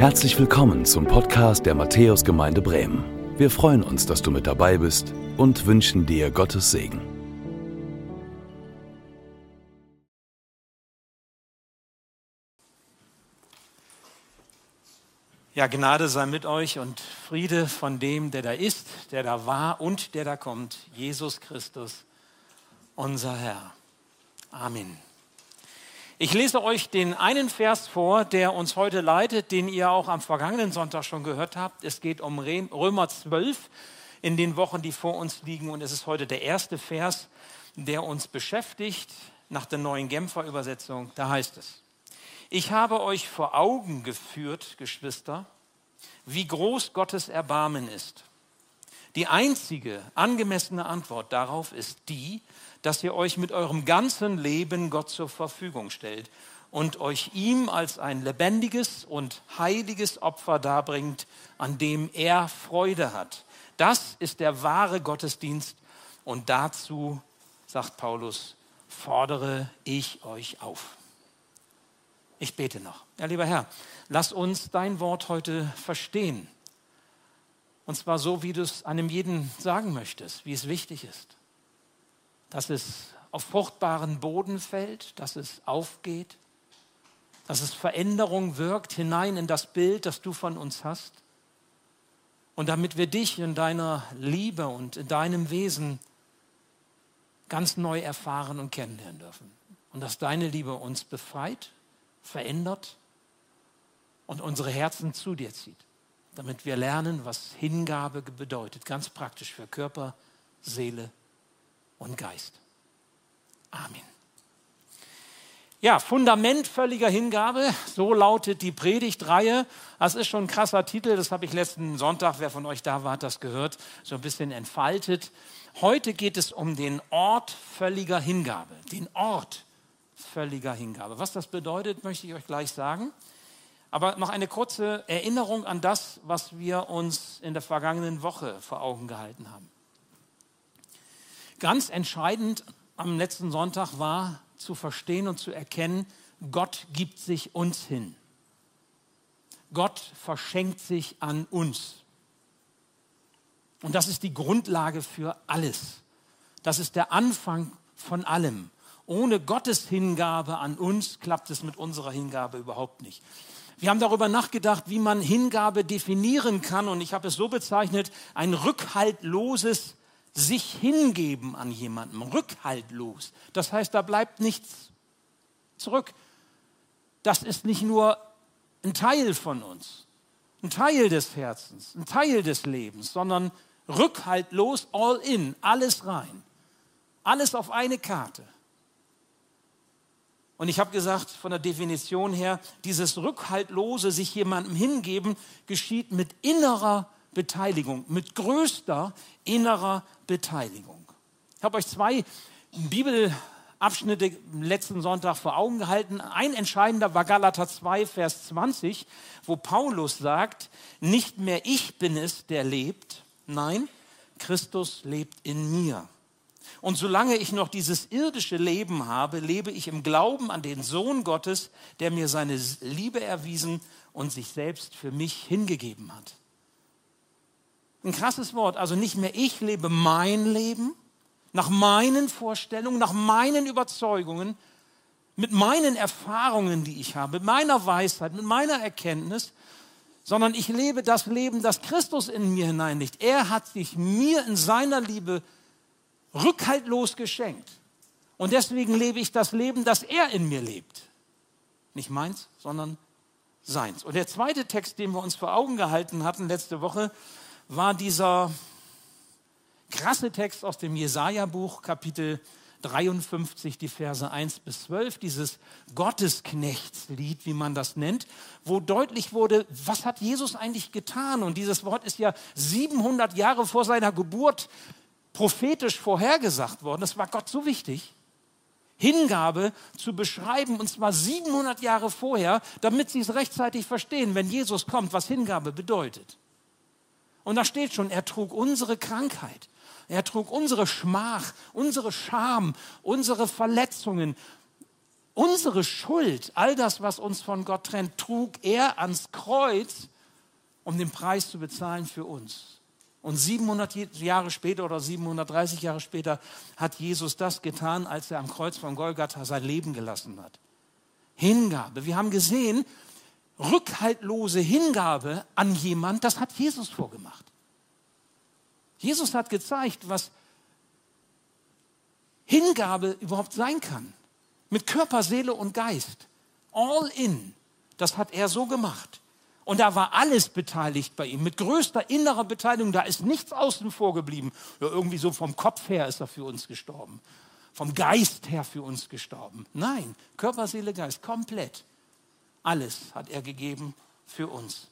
Herzlich willkommen zum Podcast der Matthäusgemeinde Bremen. Wir freuen uns, dass du mit dabei bist und wünschen dir Gottes Segen. Ja, Gnade sei mit euch und Friede von dem, der da ist, der da war und der da kommt, Jesus Christus, unser Herr. Amen. Ich lese euch den einen Vers vor, der uns heute leitet, den ihr auch am vergangenen Sonntag schon gehört habt. Es geht um Römer 12 in den Wochen, die vor uns liegen. Und es ist heute der erste Vers, der uns beschäftigt nach der neuen Genfer Übersetzung. Da heißt es, ich habe euch vor Augen geführt, Geschwister, wie groß Gottes Erbarmen ist. Die einzige angemessene Antwort darauf ist die, dass ihr euch mit eurem ganzen Leben Gott zur Verfügung stellt und euch ihm als ein lebendiges und heiliges Opfer darbringt, an dem er Freude hat. Das ist der wahre Gottesdienst und dazu, sagt Paulus, fordere ich euch auf. Ich bete noch. Ja, lieber Herr, lass uns dein Wort heute verstehen. Und zwar so, wie du es einem jeden sagen möchtest, wie es wichtig ist dass es auf fruchtbaren Boden fällt, dass es aufgeht, dass es Veränderung wirkt hinein in das Bild, das du von uns hast. Und damit wir dich in deiner Liebe und in deinem Wesen ganz neu erfahren und kennenlernen dürfen. Und dass deine Liebe uns befreit, verändert und unsere Herzen zu dir zieht. Damit wir lernen, was Hingabe bedeutet, ganz praktisch für Körper, Seele und Geist. Amen. Ja, Fundament völliger Hingabe, so lautet die Predigtreihe. Das ist schon ein krasser Titel, das habe ich letzten Sonntag, wer von euch da war, hat das gehört, so ein bisschen entfaltet. Heute geht es um den Ort völliger Hingabe, den Ort völliger Hingabe. Was das bedeutet, möchte ich euch gleich sagen. Aber noch eine kurze Erinnerung an das, was wir uns in der vergangenen Woche vor Augen gehalten haben. Ganz entscheidend am letzten Sonntag war zu verstehen und zu erkennen, Gott gibt sich uns hin. Gott verschenkt sich an uns. Und das ist die Grundlage für alles. Das ist der Anfang von allem. Ohne Gottes Hingabe an uns klappt es mit unserer Hingabe überhaupt nicht. Wir haben darüber nachgedacht, wie man Hingabe definieren kann. Und ich habe es so bezeichnet, ein rückhaltloses sich hingeben an jemanden, rückhaltlos. Das heißt, da bleibt nichts zurück. Das ist nicht nur ein Teil von uns, ein Teil des Herzens, ein Teil des Lebens, sondern rückhaltlos, all in, alles rein. Alles auf eine Karte. Und ich habe gesagt, von der Definition her, dieses rückhaltlose sich jemandem hingeben geschieht mit innerer Beteiligung, mit größter innerer Beteiligung. Ich habe euch zwei Bibelabschnitte letzten Sonntag vor Augen gehalten. Ein entscheidender war Galater 2, Vers 20, wo Paulus sagt, nicht mehr ich bin es, der lebt, nein, Christus lebt in mir. Und solange ich noch dieses irdische Leben habe, lebe ich im Glauben an den Sohn Gottes, der mir seine Liebe erwiesen und sich selbst für mich hingegeben hat. Ein krasses Wort. Also nicht mehr ich lebe mein Leben nach meinen Vorstellungen, nach meinen Überzeugungen, mit meinen Erfahrungen, die ich habe, mit meiner Weisheit, mit meiner Erkenntnis, sondern ich lebe das Leben, das Christus in mir hineinlegt. Er hat sich mir in seiner Liebe rückhaltlos geschenkt. Und deswegen lebe ich das Leben, das er in mir lebt. Nicht meins, sondern seins. Und der zweite Text, den wir uns vor Augen gehalten hatten letzte Woche, war dieser krasse Text aus dem Jesaja-Buch, Kapitel 53, die Verse 1 bis 12, dieses Gottesknechtslied, wie man das nennt, wo deutlich wurde, was hat Jesus eigentlich getan? Und dieses Wort ist ja 700 Jahre vor seiner Geburt prophetisch vorhergesagt worden. Das war Gott so wichtig. Hingabe zu beschreiben, und zwar 700 Jahre vorher, damit sie es rechtzeitig verstehen, wenn Jesus kommt, was Hingabe bedeutet. Und da steht schon, er trug unsere Krankheit. Er trug unsere Schmach, unsere Scham, unsere Verletzungen. Unsere Schuld, all das, was uns von Gott trennt, trug er ans Kreuz, um den Preis zu bezahlen für uns. Und 700 Jahre später oder 730 Jahre später hat Jesus das getan, als er am Kreuz von Golgatha sein Leben gelassen hat. Hingabe. Wir haben gesehen, rückhaltlose Hingabe an jemand, das hat Jesus vorgemacht. Jesus hat gezeigt, was Hingabe überhaupt sein kann. Mit Körper, Seele und Geist. All in. Das hat er so gemacht. Und da war alles beteiligt bei ihm, mit größter innerer Beteiligung. Da ist nichts außen vor geblieben. Ja, irgendwie so vom Kopf her ist er für uns gestorben. Vom Geist her für uns gestorben. Nein, Körper, Seele, Geist, komplett. Alles hat er gegeben für uns.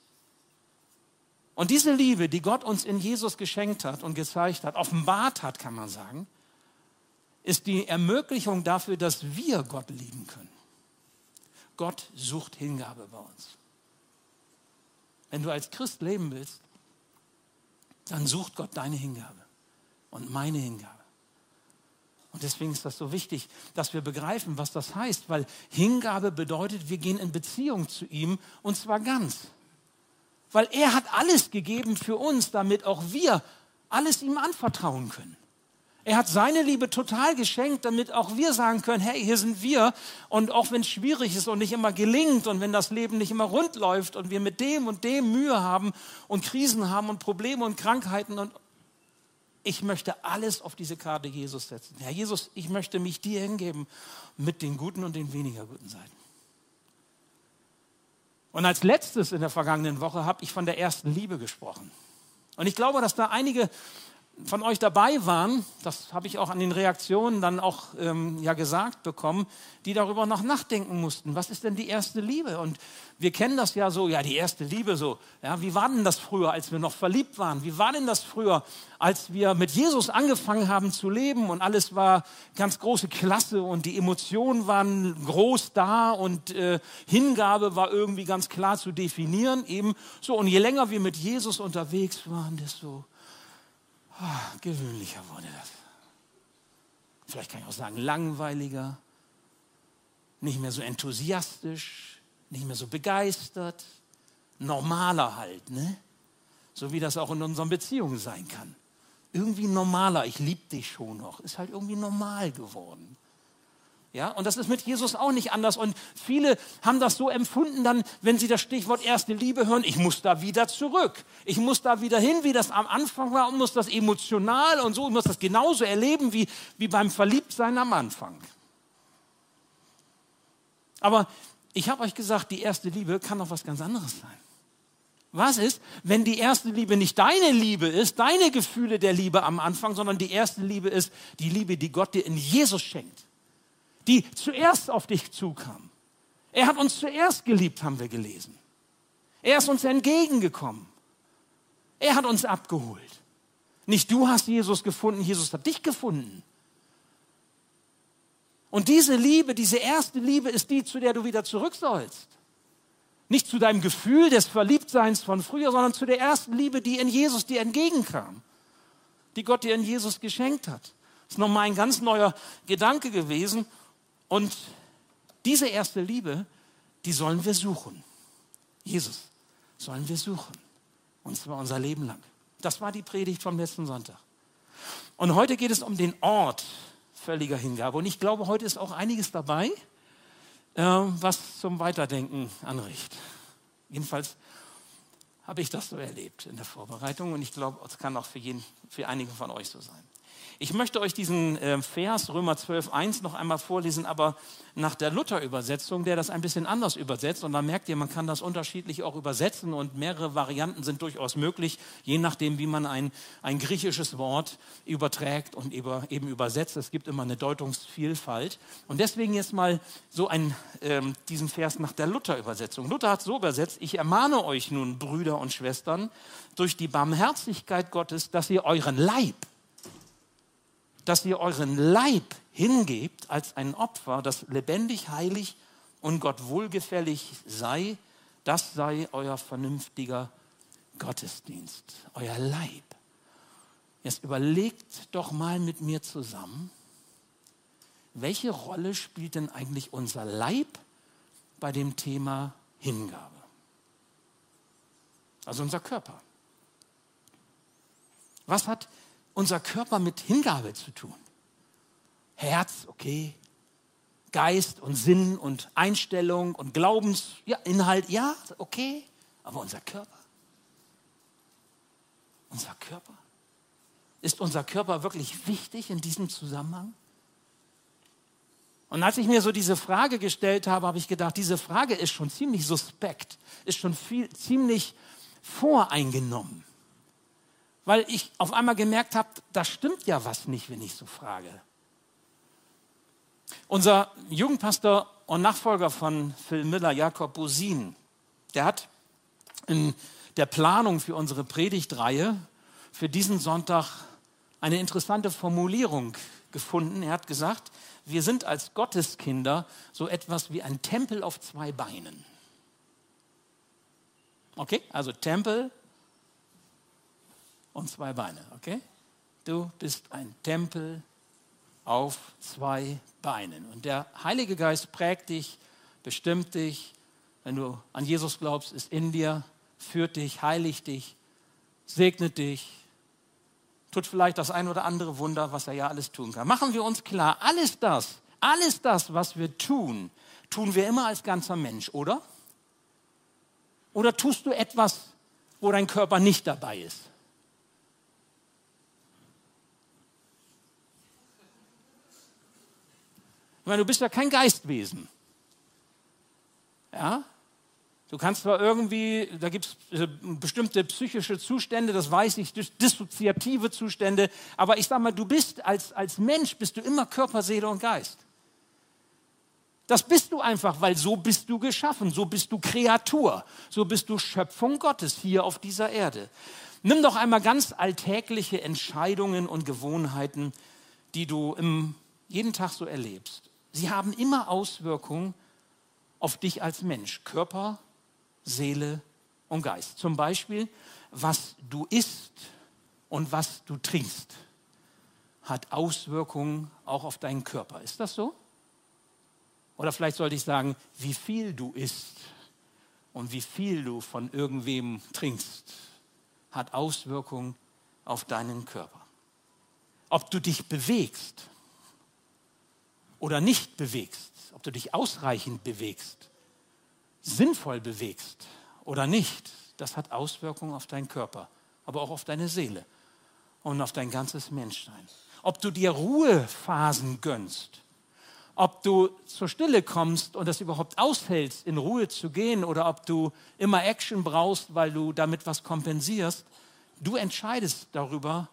Und diese Liebe, die Gott uns in Jesus geschenkt hat und gezeigt hat, offenbart hat, kann man sagen, ist die Ermöglichung dafür, dass wir Gott lieben können. Gott sucht Hingabe bei uns. Wenn du als Christ leben willst, dann sucht Gott deine Hingabe und meine Hingabe. Und deswegen ist das so wichtig, dass wir begreifen, was das heißt, weil Hingabe bedeutet, wir gehen in Beziehung zu ihm und zwar ganz. Weil er hat alles gegeben für uns, damit auch wir alles ihm anvertrauen können. Er hat seine Liebe total geschenkt, damit auch wir sagen können, hey, hier sind wir. Und auch wenn es schwierig ist und nicht immer gelingt und wenn das Leben nicht immer rund läuft und wir mit dem und dem Mühe haben und Krisen haben und Probleme und Krankheiten und ich möchte alles auf diese Karte Jesus setzen. Herr Jesus, ich möchte mich dir hingeben mit den guten und den weniger guten Seiten. Und als letztes in der vergangenen Woche habe ich von der ersten Liebe gesprochen. Und ich glaube, dass da einige von euch dabei waren, das habe ich auch an den Reaktionen dann auch ähm, ja gesagt bekommen, die darüber noch nachdenken mussten. Was ist denn die erste Liebe? Und wir kennen das ja so, ja, die erste Liebe so. Ja, wie war denn das früher, als wir noch verliebt waren? Wie war denn das früher, als wir mit Jesus angefangen haben zu leben und alles war ganz große Klasse und die Emotionen waren groß da und äh, Hingabe war irgendwie ganz klar zu definieren eben so. Und je länger wir mit Jesus unterwegs waren, desto oh, gewöhnlicher wurde das. Vielleicht kann ich auch sagen, langweiliger, nicht mehr so enthusiastisch, nicht mehr so begeistert, normaler halt, ne? So wie das auch in unseren Beziehungen sein kann. Irgendwie normaler, ich liebe dich schon noch, ist halt irgendwie normal geworden. Ja, und das ist mit Jesus auch nicht anders. Und viele haben das so empfunden, dann, wenn sie das Stichwort erste Liebe hören, ich muss da wieder zurück. Ich muss da wieder hin, wie das am Anfang war und muss das emotional und so, ich muss das genauso erleben wie, wie beim Verliebtsein am Anfang. Aber ich habe euch gesagt, die erste Liebe kann doch was ganz anderes sein. Was ist, wenn die erste Liebe nicht deine Liebe ist, deine Gefühle der Liebe am Anfang, sondern die erste Liebe ist die Liebe, die Gott dir in Jesus schenkt? Die zuerst auf dich zukam. Er hat uns zuerst geliebt, haben wir gelesen. Er ist uns entgegengekommen. Er hat uns abgeholt. Nicht du hast Jesus gefunden, Jesus hat dich gefunden. Und diese Liebe, diese erste Liebe ist die, zu der du wieder zurück sollst. Nicht zu deinem Gefühl des Verliebtseins von früher, sondern zu der ersten Liebe, die in Jesus dir entgegenkam, die Gott dir in Jesus geschenkt hat. Das ist nochmal ein ganz neuer Gedanke gewesen. Und diese erste Liebe, die sollen wir suchen. Jesus sollen wir suchen. Und zwar unser Leben lang. Das war die Predigt vom letzten Sonntag. Und heute geht es um den Ort völliger Hingabe. Und ich glaube, heute ist auch einiges dabei, äh, was zum Weiterdenken anregt. Jedenfalls habe ich das so erlebt in der Vorbereitung und ich glaube, es kann auch für, jeden, für einige von euch so sein. Ich möchte euch diesen äh, Vers Römer 12, 1 noch einmal vorlesen, aber nach der Luther-Übersetzung, der das ein bisschen anders übersetzt. Und da merkt ihr, man kann das unterschiedlich auch übersetzen und mehrere Varianten sind durchaus möglich, je nachdem, wie man ein, ein griechisches Wort überträgt und über, eben übersetzt. Es gibt immer eine Deutungsvielfalt. Und deswegen jetzt mal so ein, ähm, diesen Vers nach der Luther-Übersetzung. Luther hat so übersetzt, ich ermahne euch nun, Brüder und Schwestern, durch die Barmherzigkeit Gottes, dass ihr euren Leib, dass ihr euren Leib hingebt als ein Opfer, das lebendig, heilig und Gott wohlgefällig sei, das sei euer vernünftiger Gottesdienst, euer Leib. Jetzt überlegt doch mal mit mir zusammen, welche Rolle spielt denn eigentlich unser Leib bei dem Thema Hingabe? Also unser Körper. Was hat unser Körper mit Hingabe zu tun? Herz, okay. Geist und Sinn und Einstellung und Glaubensinhalt, ja, okay. Aber unser Körper? Unser Körper? Ist unser Körper wirklich wichtig in diesem Zusammenhang? Und als ich mir so diese Frage gestellt habe, habe ich gedacht, diese Frage ist schon ziemlich suspekt, ist schon viel, ziemlich voreingenommen. Weil ich auf einmal gemerkt habe, da stimmt ja was nicht, wenn ich so frage. Unser Jugendpastor und Nachfolger von Phil Miller, Jakob Bosin, der hat in der Planung für unsere Predigtreihe für diesen Sonntag eine interessante Formulierung gefunden. Er hat gesagt, wir sind als Gotteskinder so etwas wie ein Tempel auf zwei Beinen. Okay, also Tempel und zwei Beine. Okay, du bist ein Tempel auf zwei Beinen. Und der Heilige Geist prägt dich, bestimmt dich. Wenn du an Jesus glaubst, ist in dir, führt dich, heiligt dich, segnet dich, tut vielleicht das ein oder andere Wunder, was er ja alles tun kann. Machen wir uns klar, alles das, alles das, was wir tun, tun wir immer als ganzer Mensch, oder? Oder tust du etwas, wo dein Körper nicht dabei ist? Meine, du bist ja kein Geistwesen. Ja? Du kannst zwar irgendwie, da gibt es äh, bestimmte psychische Zustände, das weiß ich, dissoziative Zustände, aber ich sage mal, du bist als, als Mensch, bist du immer Körper, Seele und Geist. Das bist du einfach, weil so bist du geschaffen, so bist du Kreatur, so bist du Schöpfung Gottes hier auf dieser Erde. Nimm doch einmal ganz alltägliche Entscheidungen und Gewohnheiten, die du im, jeden Tag so erlebst. Sie haben immer Auswirkungen auf dich als Mensch, Körper, Seele und Geist. Zum Beispiel, was du isst und was du trinkst, hat Auswirkungen auch auf deinen Körper. Ist das so? Oder vielleicht sollte ich sagen, wie viel du isst und wie viel du von irgendwem trinkst, hat Auswirkungen auf deinen Körper. Ob du dich bewegst oder nicht bewegst, ob du dich ausreichend bewegst, sinnvoll bewegst oder nicht, das hat Auswirkungen auf deinen Körper, aber auch auf deine Seele und auf dein ganzes Menschsein. Ob du dir Ruhephasen gönnst, ob du zur Stille kommst und das überhaupt aushältst, in Ruhe zu gehen, oder ob du immer Action brauchst, weil du damit was kompensierst, du entscheidest darüber,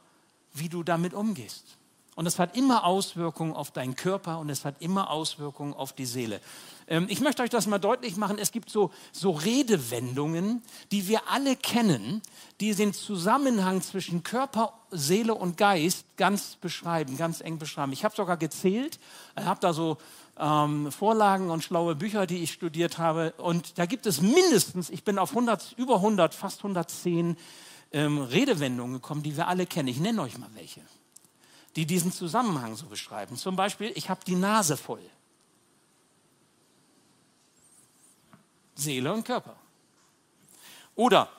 wie du damit umgehst. Und es hat immer Auswirkungen auf deinen Körper und es hat immer Auswirkungen auf die Seele. Ähm, ich möchte euch das mal deutlich machen. Es gibt so, so Redewendungen, die wir alle kennen, die den Zusammenhang zwischen Körper, Seele und Geist ganz beschreiben, ganz eng beschreiben. Ich habe sogar gezählt, habe da so ähm, Vorlagen und schlaue Bücher, die ich studiert habe. Und da gibt es mindestens, ich bin auf 100, über 100, fast 110 ähm, Redewendungen gekommen, die wir alle kennen. Ich nenne euch mal welche die diesen Zusammenhang so beschreiben. Zum Beispiel, ich habe die Nase voll. Seele und Körper. Oder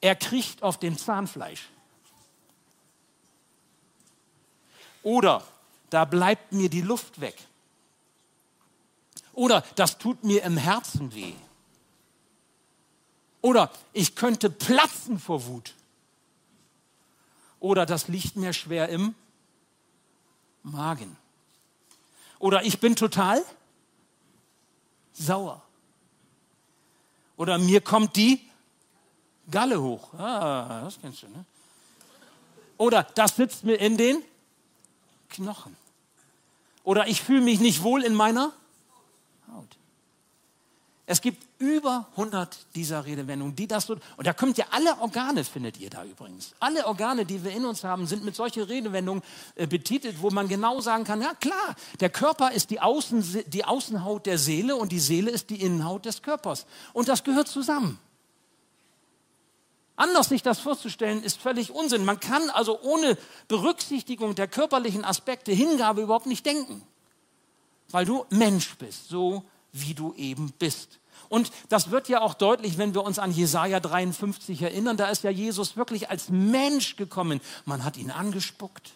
er kriecht auf dem Zahnfleisch. Oder da bleibt mir die Luft weg. Oder das tut mir im Herzen weh. Oder ich könnte platzen vor Wut. Oder das liegt mir schwer im Magen. Oder ich bin total sauer. Oder mir kommt die Galle hoch. Ah, das kennst du, ne? Oder das sitzt mir in den Knochen. Oder ich fühle mich nicht wohl in meiner. Es gibt über 100 dieser Redewendungen, die das so, und da kommt ja alle Organe, findet ihr da übrigens. Alle Organe, die wir in uns haben, sind mit solchen Redewendungen äh, betitelt, wo man genau sagen kann, ja klar, der Körper ist die, Außen, die Außenhaut der Seele und die Seele ist die Innenhaut des Körpers. Und das gehört zusammen. Anders sich das vorzustellen, ist völlig Unsinn. Man kann also ohne Berücksichtigung der körperlichen Aspekte Hingabe überhaupt nicht denken. weil du Mensch bist, so wie du eben bist. Und das wird ja auch deutlich, wenn wir uns an Jesaja 53 erinnern. Da ist ja Jesus wirklich als Mensch gekommen. Man hat ihn angespuckt.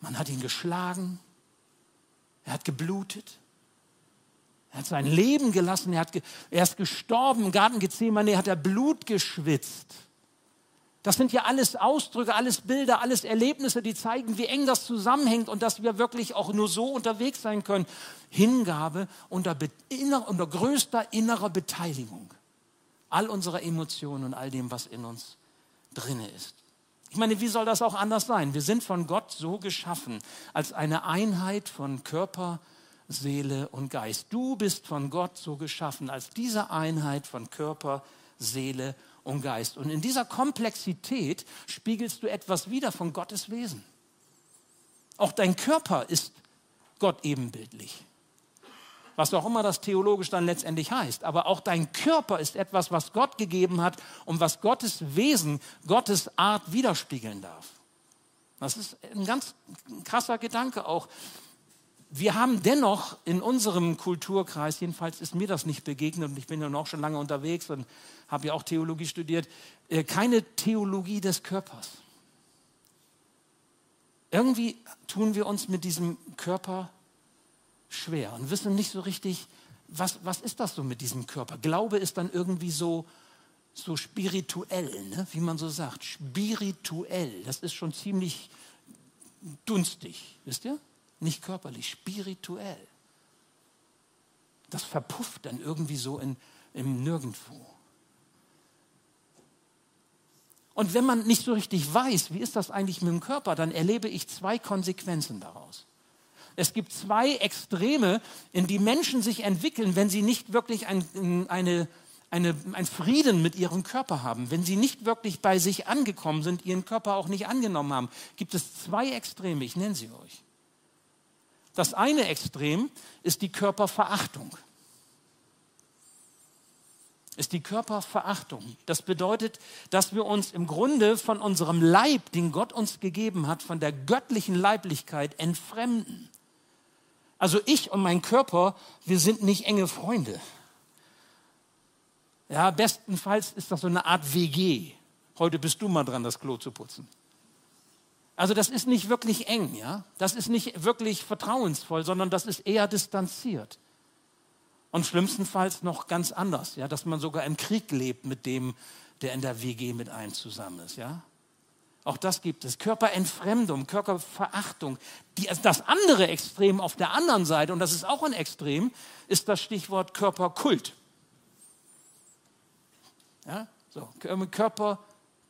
Man hat ihn geschlagen. Er hat geblutet. Er hat sein Leben gelassen. Er, hat ge er ist gestorben. Im Garten Gethsemane hat er Blut geschwitzt. Das sind ja alles Ausdrücke, alles Bilder, alles Erlebnisse, die zeigen, wie eng das zusammenhängt und dass wir wirklich auch nur so unterwegs sein können. Hingabe unter, inner, unter größter innerer Beteiligung. All unserer Emotionen und all dem, was in uns drinne ist. Ich meine, wie soll das auch anders sein? Wir sind von Gott so geschaffen, als eine Einheit von Körper, Seele und Geist. Du bist von Gott so geschaffen, als diese Einheit von Körper, Seele und und Geist. Und in dieser Komplexität spiegelst du etwas wieder von Gottes Wesen. Auch dein Körper ist Gott ebenbildlich. Was auch immer das theologisch dann letztendlich heißt. Aber auch dein Körper ist etwas, was Gott gegeben hat und was Gottes Wesen, Gottes Art widerspiegeln darf. Das ist ein ganz krasser Gedanke auch wir haben dennoch in unserem Kulturkreis, jedenfalls ist mir das nicht begegnet und ich bin ja noch schon lange unterwegs und habe ja auch Theologie studiert, äh, keine Theologie des Körpers. Irgendwie tun wir uns mit diesem Körper schwer und wissen nicht so richtig, was, was ist das so mit diesem Körper? Glaube ist dann irgendwie so, so spirituell, ne? wie man so sagt. Spirituell, das ist schon ziemlich dunstig, wisst ihr? Nicht körperlich, spirituell. Das verpufft dann irgendwie so in, im Nirgendwo. Und wenn man nicht so richtig weiß, wie ist das eigentlich mit dem Körper, dann erlebe ich zwei Konsequenzen daraus. Es gibt zwei Extreme, in die Menschen sich entwickeln, wenn sie nicht wirklich ein, eine, eine, ein Frieden mit ihrem Körper haben, wenn sie nicht wirklich bei sich angekommen sind, ihren Körper auch nicht angenommen haben, gibt es zwei Extreme, ich nenne sie euch. Das eine Extrem ist die Körperverachtung. Ist die Körperverachtung. Das bedeutet, dass wir uns im Grunde von unserem Leib, den Gott uns gegeben hat, von der göttlichen Leiblichkeit entfremden. Also ich und mein Körper, wir sind nicht enge Freunde. Ja, bestenfalls ist das so eine Art WG. Heute bist du mal dran, das Klo zu putzen. Also das ist nicht wirklich eng, ja. Das ist nicht wirklich vertrauensvoll, sondern das ist eher distanziert. Und schlimmstenfalls noch ganz anders, ja, dass man sogar im Krieg lebt mit dem, der in der WG mit einem zusammen ist, ja. Auch das gibt es. Körperentfremdung, Körperverachtung. Die, das andere Extrem auf der anderen Seite, und das ist auch ein Extrem, ist das Stichwort Körperkult. Ja, so, Körper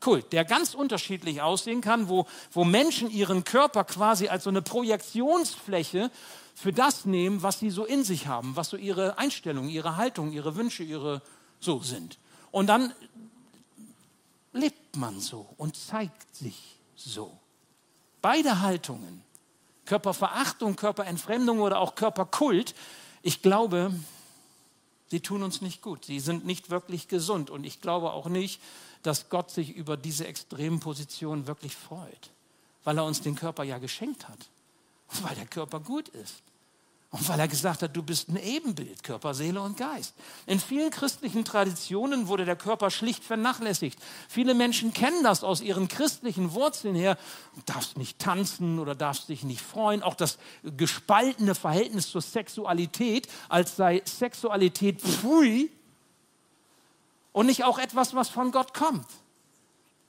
Kult, der ganz unterschiedlich aussehen kann, wo, wo Menschen ihren Körper quasi als so eine Projektionsfläche für das nehmen, was sie so in sich haben, was so ihre Einstellungen, ihre Haltung, ihre Wünsche, ihre so sind. Und dann lebt man so und zeigt sich so. Beide Haltungen, Körperverachtung, Körperentfremdung oder auch Körperkult, ich glaube, sie tun uns nicht gut. Sie sind nicht wirklich gesund. Und ich glaube auch nicht, dass Gott sich über diese extremen Positionen wirklich freut, weil er uns den Körper ja geschenkt hat, weil der Körper gut ist. Und weil er gesagt hat, du bist ein Ebenbild, Körper, Seele und Geist. In vielen christlichen Traditionen wurde der Körper schlicht vernachlässigt. Viele Menschen kennen das aus ihren christlichen Wurzeln her. Du darfst nicht tanzen oder darfst dich nicht freuen. Auch das gespaltene Verhältnis zur Sexualität, als sei Sexualität pfui und nicht auch etwas, was von Gott kommt.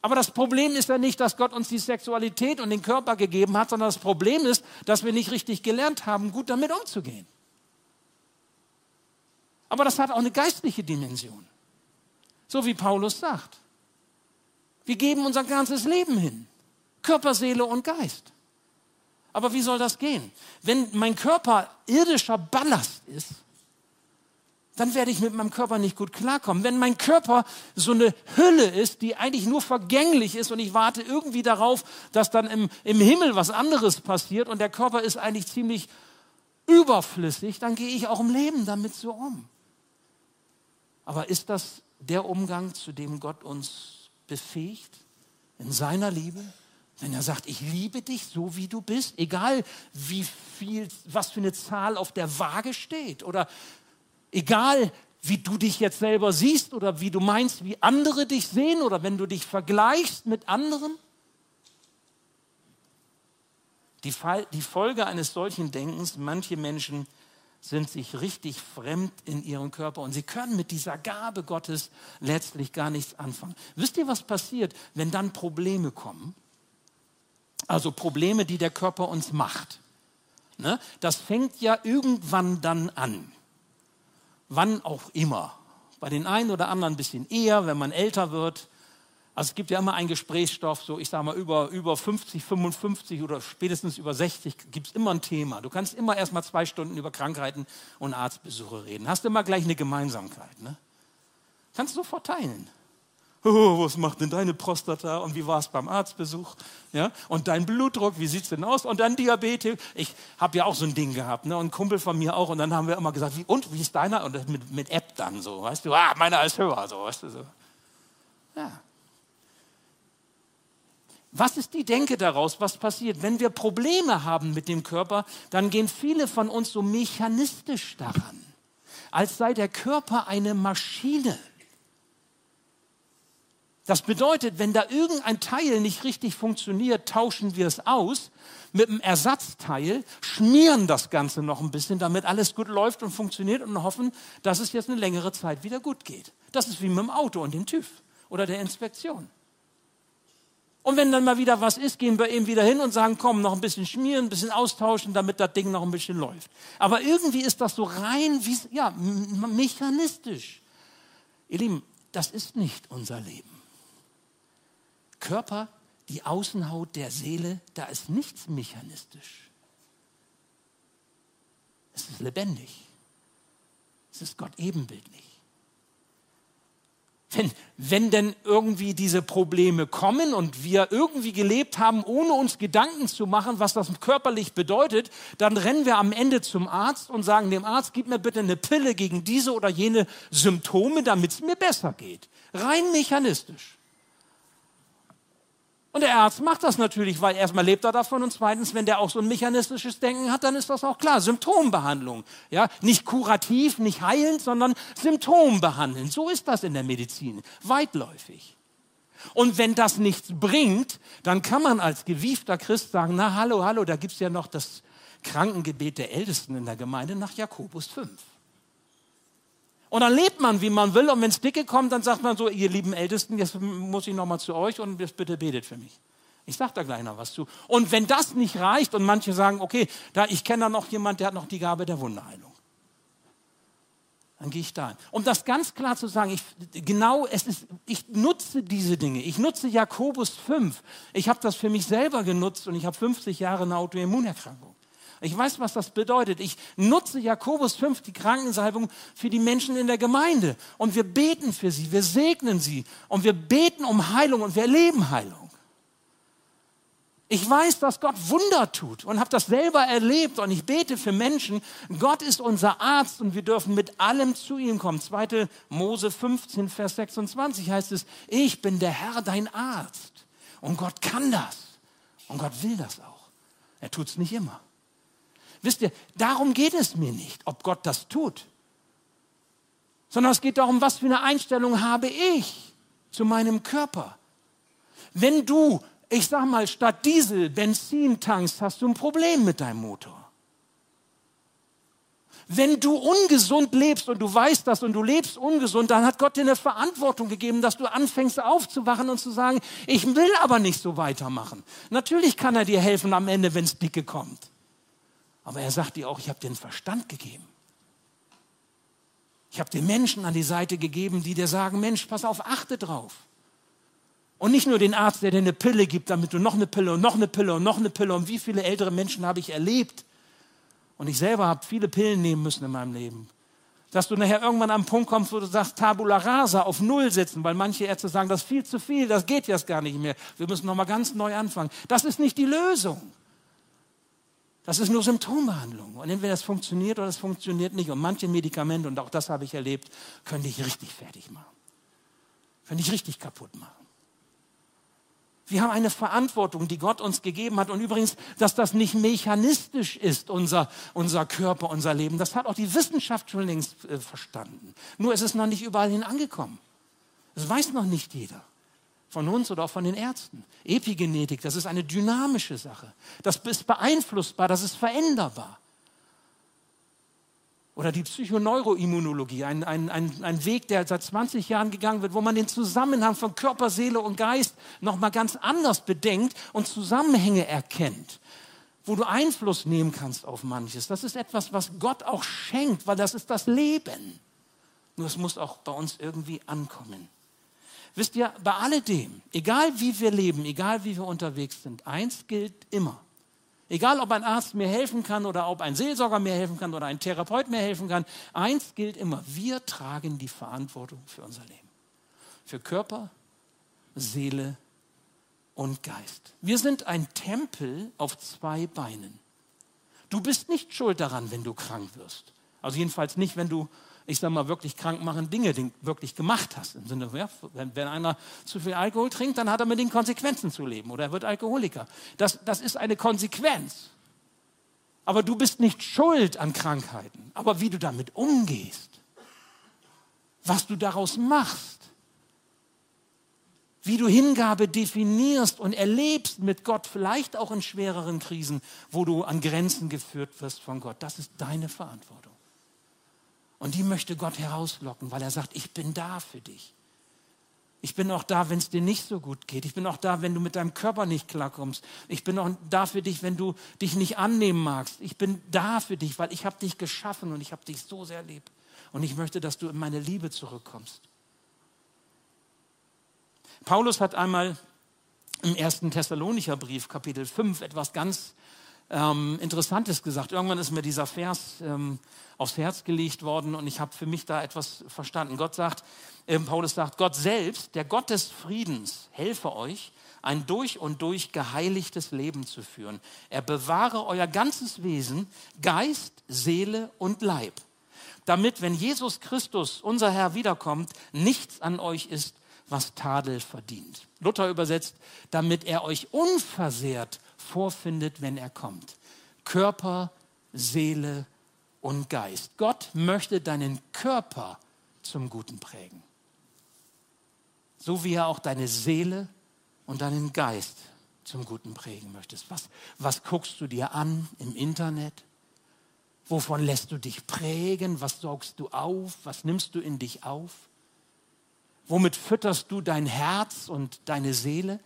Aber das Problem ist ja nicht, dass Gott uns die Sexualität und den Körper gegeben hat, sondern das Problem ist, dass wir nicht richtig gelernt haben, gut damit umzugehen. Aber das hat auch eine geistliche Dimension. So wie Paulus sagt. Wir geben unser ganzes Leben hin. Körper, Seele und Geist. Aber wie soll das gehen? Wenn mein Körper irdischer Ballast ist, dann werde ich mit meinem Körper nicht gut klarkommen. Wenn mein Körper so eine Hülle ist, die eigentlich nur vergänglich ist und ich warte irgendwie darauf, dass dann im, im Himmel was anderes passiert und der Körper ist eigentlich ziemlich überflüssig, dann gehe ich auch im Leben damit so um. Aber ist das der Umgang, zu dem Gott uns befähigt? In seiner Liebe, Wenn er sagt, ich liebe dich so wie du bist, egal wie viel, was für eine Zahl auf der Waage steht oder egal wie du dich jetzt selber siehst oder wie du meinst, wie andere dich sehen oder wenn du dich vergleichst mit anderen. Die, die Folge eines solchen Denkens, manche Menschen sind sich richtig fremd in ihrem Körper und sie können mit dieser Gabe Gottes letztlich gar nichts anfangen. Wisst ihr, was passiert, wenn dann Probleme kommen? Also Probleme, die der Körper uns macht. Ne? Das fängt ja irgendwann dann an. Wann auch immer. Bei den einen oder anderen ein bisschen eher, wenn man älter wird. Also es gibt ja immer einen Gesprächsstoff, so ich sage mal über, über 50, 55 oder spätestens über 60 gibt es immer ein Thema. Du kannst immer erst mal zwei Stunden über Krankheiten und Arztbesuche reden. Hast immer gleich eine Gemeinsamkeit. Ne? Kannst du sofort teilen. Oh, was macht denn deine Prostata und wie war es beim Arztbesuch? Ja? Und dein Blutdruck, wie sieht es denn aus? Und dann Diabetes. Ich habe ja auch so ein Ding gehabt, ne? und ein Kumpel von mir auch. Und dann haben wir immer gesagt, wie, und wie ist deiner? Und mit, mit App dann so, weißt du, ah, meiner ist höher, so, weißt du so. Ja. Was ist die Denke daraus? Was passiert? Wenn wir Probleme haben mit dem Körper, dann gehen viele von uns so mechanistisch daran, als sei der Körper eine Maschine. Das bedeutet, wenn da irgendein Teil nicht richtig funktioniert, tauschen wir es aus mit einem Ersatzteil, schmieren das Ganze noch ein bisschen, damit alles gut läuft und funktioniert und hoffen, dass es jetzt eine längere Zeit wieder gut geht. Das ist wie mit dem Auto und dem TÜV oder der Inspektion. Und wenn dann mal wieder was ist, gehen wir eben wieder hin und sagen, komm, noch ein bisschen schmieren, ein bisschen austauschen, damit das Ding noch ein bisschen läuft. Aber irgendwie ist das so rein, wie, ja, mechanistisch. Ihr Lieben, das ist nicht unser Leben. Körper, die Außenhaut der Seele, da ist nichts mechanistisch. Es ist lebendig. Es ist Gott ebenbildlich. Wenn, wenn denn irgendwie diese Probleme kommen und wir irgendwie gelebt haben, ohne uns Gedanken zu machen, was das körperlich bedeutet, dann rennen wir am Ende zum Arzt und sagen dem Arzt, gib mir bitte eine Pille gegen diese oder jene Symptome, damit es mir besser geht. Rein mechanistisch. Und der Arzt macht das natürlich, weil erstmal lebt er davon und zweitens, wenn der auch so ein mechanistisches Denken hat, dann ist das auch klar. Symptombehandlung. Ja, nicht kurativ, nicht heilend, sondern Symptombehandeln. So ist das in der Medizin. Weitläufig. Und wenn das nichts bringt, dann kann man als gewiefter Christ sagen, na hallo, hallo, da gibt's ja noch das Krankengebet der Ältesten in der Gemeinde nach Jakobus 5. Und dann lebt man, wie man will. Und wenn es dicke kommt, dann sagt man so, ihr lieben Ältesten, jetzt muss ich nochmal zu euch und jetzt bitte betet für mich. Ich sage da gleich noch was zu. Und wenn das nicht reicht und manche sagen, okay, da, ich kenne da noch jemand, der hat noch die Gabe der Wunderheilung. Dann gehe ich da hin. Um das ganz klar zu sagen, ich, genau, es ist, ich nutze diese Dinge. Ich nutze Jakobus 5. Ich habe das für mich selber genutzt und ich habe 50 Jahre eine Autoimmunerkrankung. Ich weiß, was das bedeutet. Ich nutze Jakobus 5, die Krankensalbung, für die Menschen in der Gemeinde. Und wir beten für sie, wir segnen sie. Und wir beten um Heilung und wir erleben Heilung. Ich weiß, dass Gott Wunder tut und habe das selber erlebt und ich bete für Menschen. Gott ist unser Arzt und wir dürfen mit allem zu ihm kommen. 2. Mose 15, Vers 26 heißt es, ich bin der Herr, dein Arzt. Und Gott kann das. Und Gott will das auch. Er tut es nicht immer. Wisst ihr, darum geht es mir nicht, ob Gott das tut, sondern es geht darum, was für eine Einstellung habe ich zu meinem Körper. Wenn du, ich sag mal, statt Diesel Benzin tankst, hast du ein Problem mit deinem Motor. Wenn du ungesund lebst und du weißt das und du lebst ungesund, dann hat Gott dir eine Verantwortung gegeben, dass du anfängst aufzuwachen und zu sagen, ich will aber nicht so weitermachen. Natürlich kann er dir helfen am Ende, wenn es dicke kommt. Aber er sagt dir auch, ich habe dir einen Verstand gegeben. Ich habe dir Menschen an die Seite gegeben, die dir sagen, Mensch, pass auf, achte drauf. Und nicht nur den Arzt, der dir eine Pille gibt, damit du noch eine Pille und noch eine Pille und noch eine Pille. Und wie viele ältere Menschen habe ich erlebt? Und ich selber habe viele Pillen nehmen müssen in meinem Leben. Dass du nachher irgendwann am Punkt kommst, wo du sagst, Tabula rasa, auf Null setzen, weil manche Ärzte sagen, das ist viel zu viel, das geht jetzt gar nicht mehr. Wir müssen nochmal ganz neu anfangen. Das ist nicht die Lösung. Das ist nur Symptombehandlung. Und entweder das funktioniert oder es funktioniert nicht. Und manche Medikamente, und auch das habe ich erlebt, können dich richtig fertig machen. Können dich richtig kaputt machen. Wir haben eine Verantwortung, die Gott uns gegeben hat. Und übrigens, dass das nicht mechanistisch ist, unser, unser Körper, unser Leben. Das hat auch die Wissenschaft schon längst äh, verstanden. Nur ist es noch nicht überall hin angekommen. Das weiß noch nicht jeder. Von uns oder auch von den Ärzten. Epigenetik, das ist eine dynamische Sache. Das ist beeinflussbar, das ist veränderbar. Oder die Psychoneuroimmunologie, ein, ein, ein, ein Weg, der seit 20 Jahren gegangen wird, wo man den Zusammenhang von Körper, Seele und Geist nochmal ganz anders bedenkt und Zusammenhänge erkennt, wo du Einfluss nehmen kannst auf manches. Das ist etwas, was Gott auch schenkt, weil das ist das Leben. Nur es muss auch bei uns irgendwie ankommen. Wisst ihr, bei alledem, egal wie wir leben, egal wie wir unterwegs sind, eins gilt immer. Egal, ob ein Arzt mir helfen kann oder ob ein Seelsorger mir helfen kann oder ein Therapeut mir helfen kann, eins gilt immer, wir tragen die Verantwortung für unser Leben. Für Körper, Seele und Geist. Wir sind ein Tempel auf zwei Beinen. Du bist nicht schuld daran, wenn du krank wirst. Also jedenfalls nicht, wenn du ich sage mal, wirklich krankmachende Dinge wirklich gemacht hast. Im Sinne, ja, wenn, wenn, einer zu viel Alkohol trinkt, dann hat er mit den Konsequenzen zu leben oder er wird Alkoholiker. Das, das ist eine Konsequenz. Aber du bist nicht schuld an Krankheiten. Aber wie du damit umgehst, was du daraus machst, wie du Hingabe definierst und erlebst mit Gott, vielleicht auch in schwereren Krisen, wo du an Grenzen geführt wirst von Gott, das ist deine Verantwortung. Und die möchte Gott herauslocken, weil er sagt, ich bin da für dich. Ich bin auch da, wenn es dir nicht so gut geht. Ich bin auch da, wenn du mit deinem Körper nicht klarkommst. Ich bin auch da für dich, wenn du dich nicht annehmen magst. Ich bin da für dich, weil ich habe dich geschaffen und ich habe dich so sehr lieb. Und ich möchte, dass du in meine Liebe zurückkommst. Paulus hat einmal im ersten Thessalonicher Brief, Kapitel 5, etwas ganz ähm, Interessantes gesagt. Irgendwann ist mir dieser Vers ähm, aufs Herz gelegt worden und ich habe für mich da etwas verstanden. Gott sagt, äh, Paulus sagt, Gott selbst, der Gott des Friedens, helfe euch, ein durch und durch geheiligtes Leben zu führen. Er bewahre euer ganzes Wesen, Geist, Seele und Leib, damit, wenn Jesus Christus, unser Herr, wiederkommt, nichts an euch ist, was Tadel verdient. Luther übersetzt, damit er euch unversehrt vorfindet, wenn er kommt. Körper, Seele und Geist. Gott möchte deinen Körper zum Guten prägen. So wie er auch deine Seele und deinen Geist zum Guten prägen möchtest. Was, was guckst du dir an im Internet? Wovon lässt du dich prägen? Was saugst du auf? Was nimmst du in dich auf? Womit fütterst du dein Herz und deine Seele?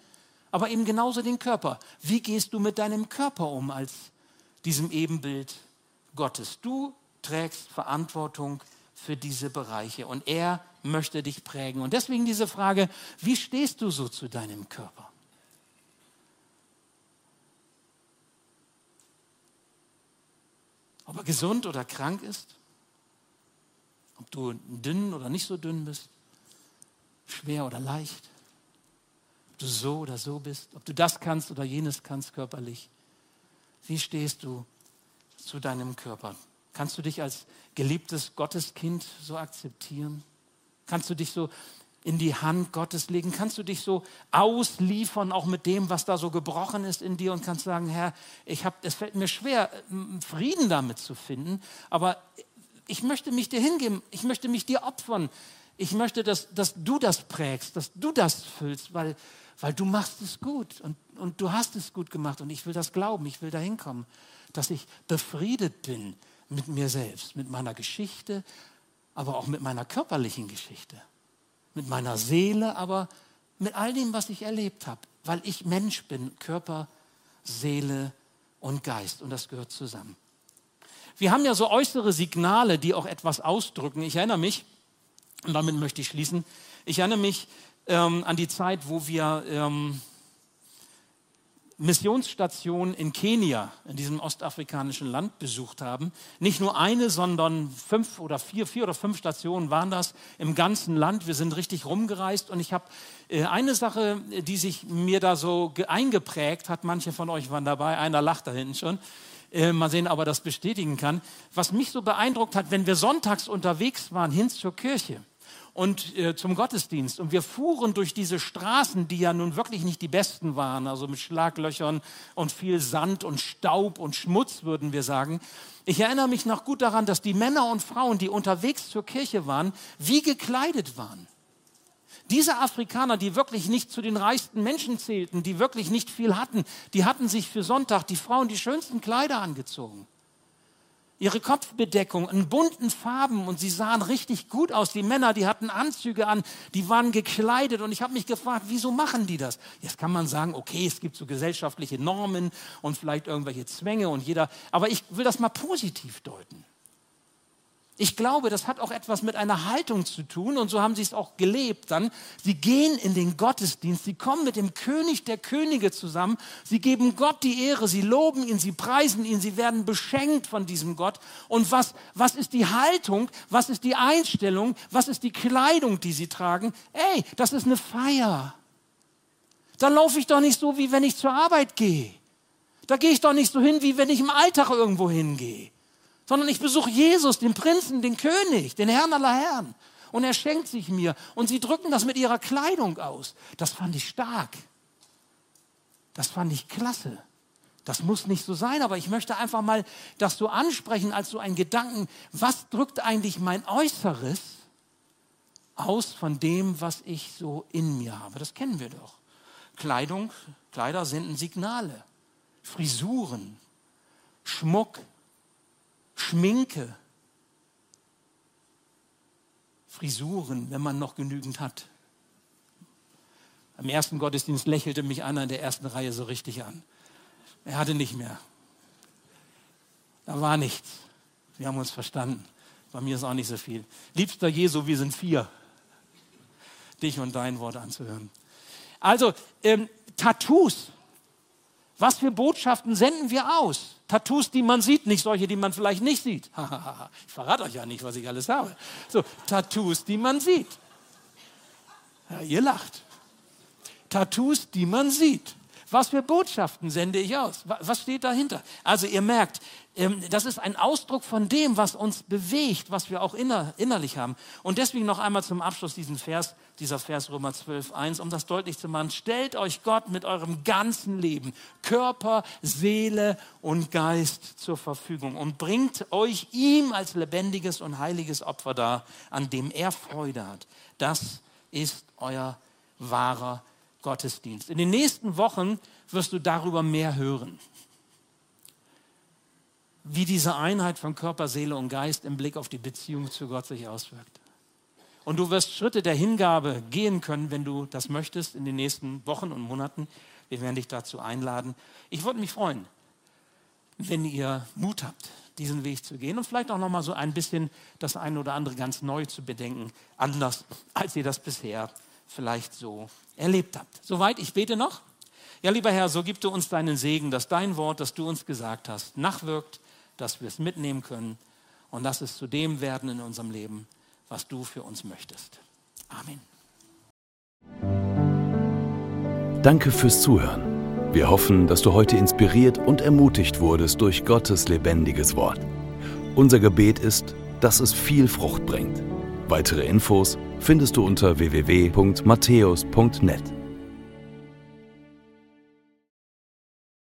aber eben genauso den Körper. Wie gehst du mit deinem Körper um als diesem Ebenbild Gottes? Du trägst Verantwortung für diese Bereiche und er möchte dich prägen. Und deswegen diese Frage, wie stehst du so zu deinem Körper? Ob er gesund oder krank ist? Ob du dünn oder nicht so dünn bist? Schwer oder leicht? ob du so oder so bist, ob du das kannst oder jenes kannst körperlich. Wie stehst du zu deinem Körper? Kannst du dich als geliebtes Gotteskind so akzeptieren? Kannst du dich so in die Hand Gottes legen? Kannst du dich so ausliefern, auch mit dem, was da so gebrochen ist in dir und kannst sagen, Herr, ich hab, es fällt mir schwer, Frieden damit zu finden, aber ich möchte mich dir hingeben, ich möchte mich dir opfern. Ich möchte, dass, dass du das prägst, dass du das füllst, weil weil du machst es gut und, und du hast es gut gemacht und ich will das glauben, ich will dahin kommen, dass ich befriedet bin mit mir selbst, mit meiner Geschichte, aber auch mit meiner körperlichen Geschichte, mit meiner Seele, aber mit all dem, was ich erlebt habe, weil ich Mensch bin, Körper, Seele und Geist und das gehört zusammen. Wir haben ja so äußere Signale, die auch etwas ausdrücken. Ich erinnere mich, und damit möchte ich schließen, ich erinnere mich, ähm, an die Zeit, wo wir ähm, Missionsstationen in Kenia, in diesem ostafrikanischen Land, besucht haben. Nicht nur eine, sondern fünf oder vier, vier oder fünf Stationen waren das im ganzen Land. Wir sind richtig rumgereist und ich habe äh, eine Sache, die sich mir da so eingeprägt hat, manche von euch waren dabei, einer lacht da hinten schon, äh, mal sehen, ob er das bestätigen kann. Was mich so beeindruckt hat, wenn wir sonntags unterwegs waren hin zur Kirche und äh, zum Gottesdienst. Und wir fuhren durch diese Straßen, die ja nun wirklich nicht die besten waren, also mit Schlaglöchern und viel Sand und Staub und Schmutz, würden wir sagen. Ich erinnere mich noch gut daran, dass die Männer und Frauen, die unterwegs zur Kirche waren, wie gekleidet waren. Diese Afrikaner, die wirklich nicht zu den reichsten Menschen zählten, die wirklich nicht viel hatten, die hatten sich für Sonntag die Frauen die schönsten Kleider angezogen ihre Kopfbedeckung in bunten Farben und sie sahen richtig gut aus. Die Männer, die hatten Anzüge an, die waren gekleidet und ich habe mich gefragt, wieso machen die das? Jetzt kann man sagen, okay, es gibt so gesellschaftliche Normen und vielleicht irgendwelche Zwänge und jeder, aber ich will das mal positiv deuten. Ich glaube, das hat auch etwas mit einer Haltung zu tun und so haben sie es auch gelebt dann. Sie gehen in den Gottesdienst, sie kommen mit dem König der Könige zusammen, sie geben Gott die Ehre, sie loben ihn, sie preisen ihn, sie werden beschenkt von diesem Gott. Und was, was ist die Haltung, was ist die Einstellung, was ist die Kleidung, die sie tragen? Ey, das ist eine Feier. Da laufe ich doch nicht so, wie wenn ich zur Arbeit gehe. Da gehe ich doch nicht so hin, wie wenn ich im Alltag irgendwo hingehe sondern ich besuche Jesus, den Prinzen, den König, den Herrn aller Herren. Und er schenkt sich mir. Und sie drücken das mit ihrer Kleidung aus. Das fand ich stark. Das fand ich klasse. Das muss nicht so sein, aber ich möchte einfach mal das so ansprechen als so ein Gedanken. Was drückt eigentlich mein Äußeres aus von dem, was ich so in mir habe? Das kennen wir doch. Kleidung, Kleider senden Signale. Frisuren, Schmuck, Schminke, Frisuren, wenn man noch genügend hat. Am ersten Gottesdienst lächelte mich einer in der ersten Reihe so richtig an. Er hatte nicht mehr. Da war nichts. Wir haben uns verstanden. Bei mir ist auch nicht so viel. Liebster Jesu, wir sind vier. Dich und dein Wort anzuhören. Also, ähm, Tattoos. Was für Botschaften senden wir aus? Tattoos, die man sieht, nicht solche, die man vielleicht nicht sieht. ich verrate euch ja nicht, was ich alles habe. So, Tattoos, die man sieht. Ja, ihr lacht. Tattoos, die man sieht. Was für Botschaften sende ich aus? Was steht dahinter? Also ihr merkt, das ist ein Ausdruck von dem, was uns bewegt, was wir auch innerlich haben. Und deswegen noch einmal zum Abschluss diesen Vers, dieser Vers Römer 12, 1, um das deutlich zu machen. Stellt euch Gott mit eurem ganzen Leben, Körper, Seele und Geist zur Verfügung und bringt euch ihm als lebendiges und heiliges Opfer dar, an dem er Freude hat. Das ist euer wahrer Gottesdienst. In den nächsten Wochen wirst du darüber mehr hören, wie diese Einheit von Körper, Seele und Geist im Blick auf die Beziehung zu Gott sich auswirkt. Und du wirst Schritte der Hingabe gehen können, wenn du das möchtest, in den nächsten Wochen und Monaten. Wir werden dich dazu einladen. Ich würde mich freuen, wenn ihr Mut habt, diesen Weg zu gehen und vielleicht auch noch mal so ein bisschen das eine oder andere ganz neu zu bedenken, anders als ihr das bisher vielleicht so erlebt habt. Soweit, ich bete noch. Ja, lieber Herr, so gib du uns deinen Segen, dass dein Wort, das du uns gesagt hast, nachwirkt, dass wir es mitnehmen können und dass es zu dem werden in unserem Leben, was du für uns möchtest. Amen. Danke fürs Zuhören. Wir hoffen, dass du heute inspiriert und ermutigt wurdest durch Gottes lebendiges Wort. Unser Gebet ist, dass es viel Frucht bringt. Weitere Infos findest du unter www.matthäus.net.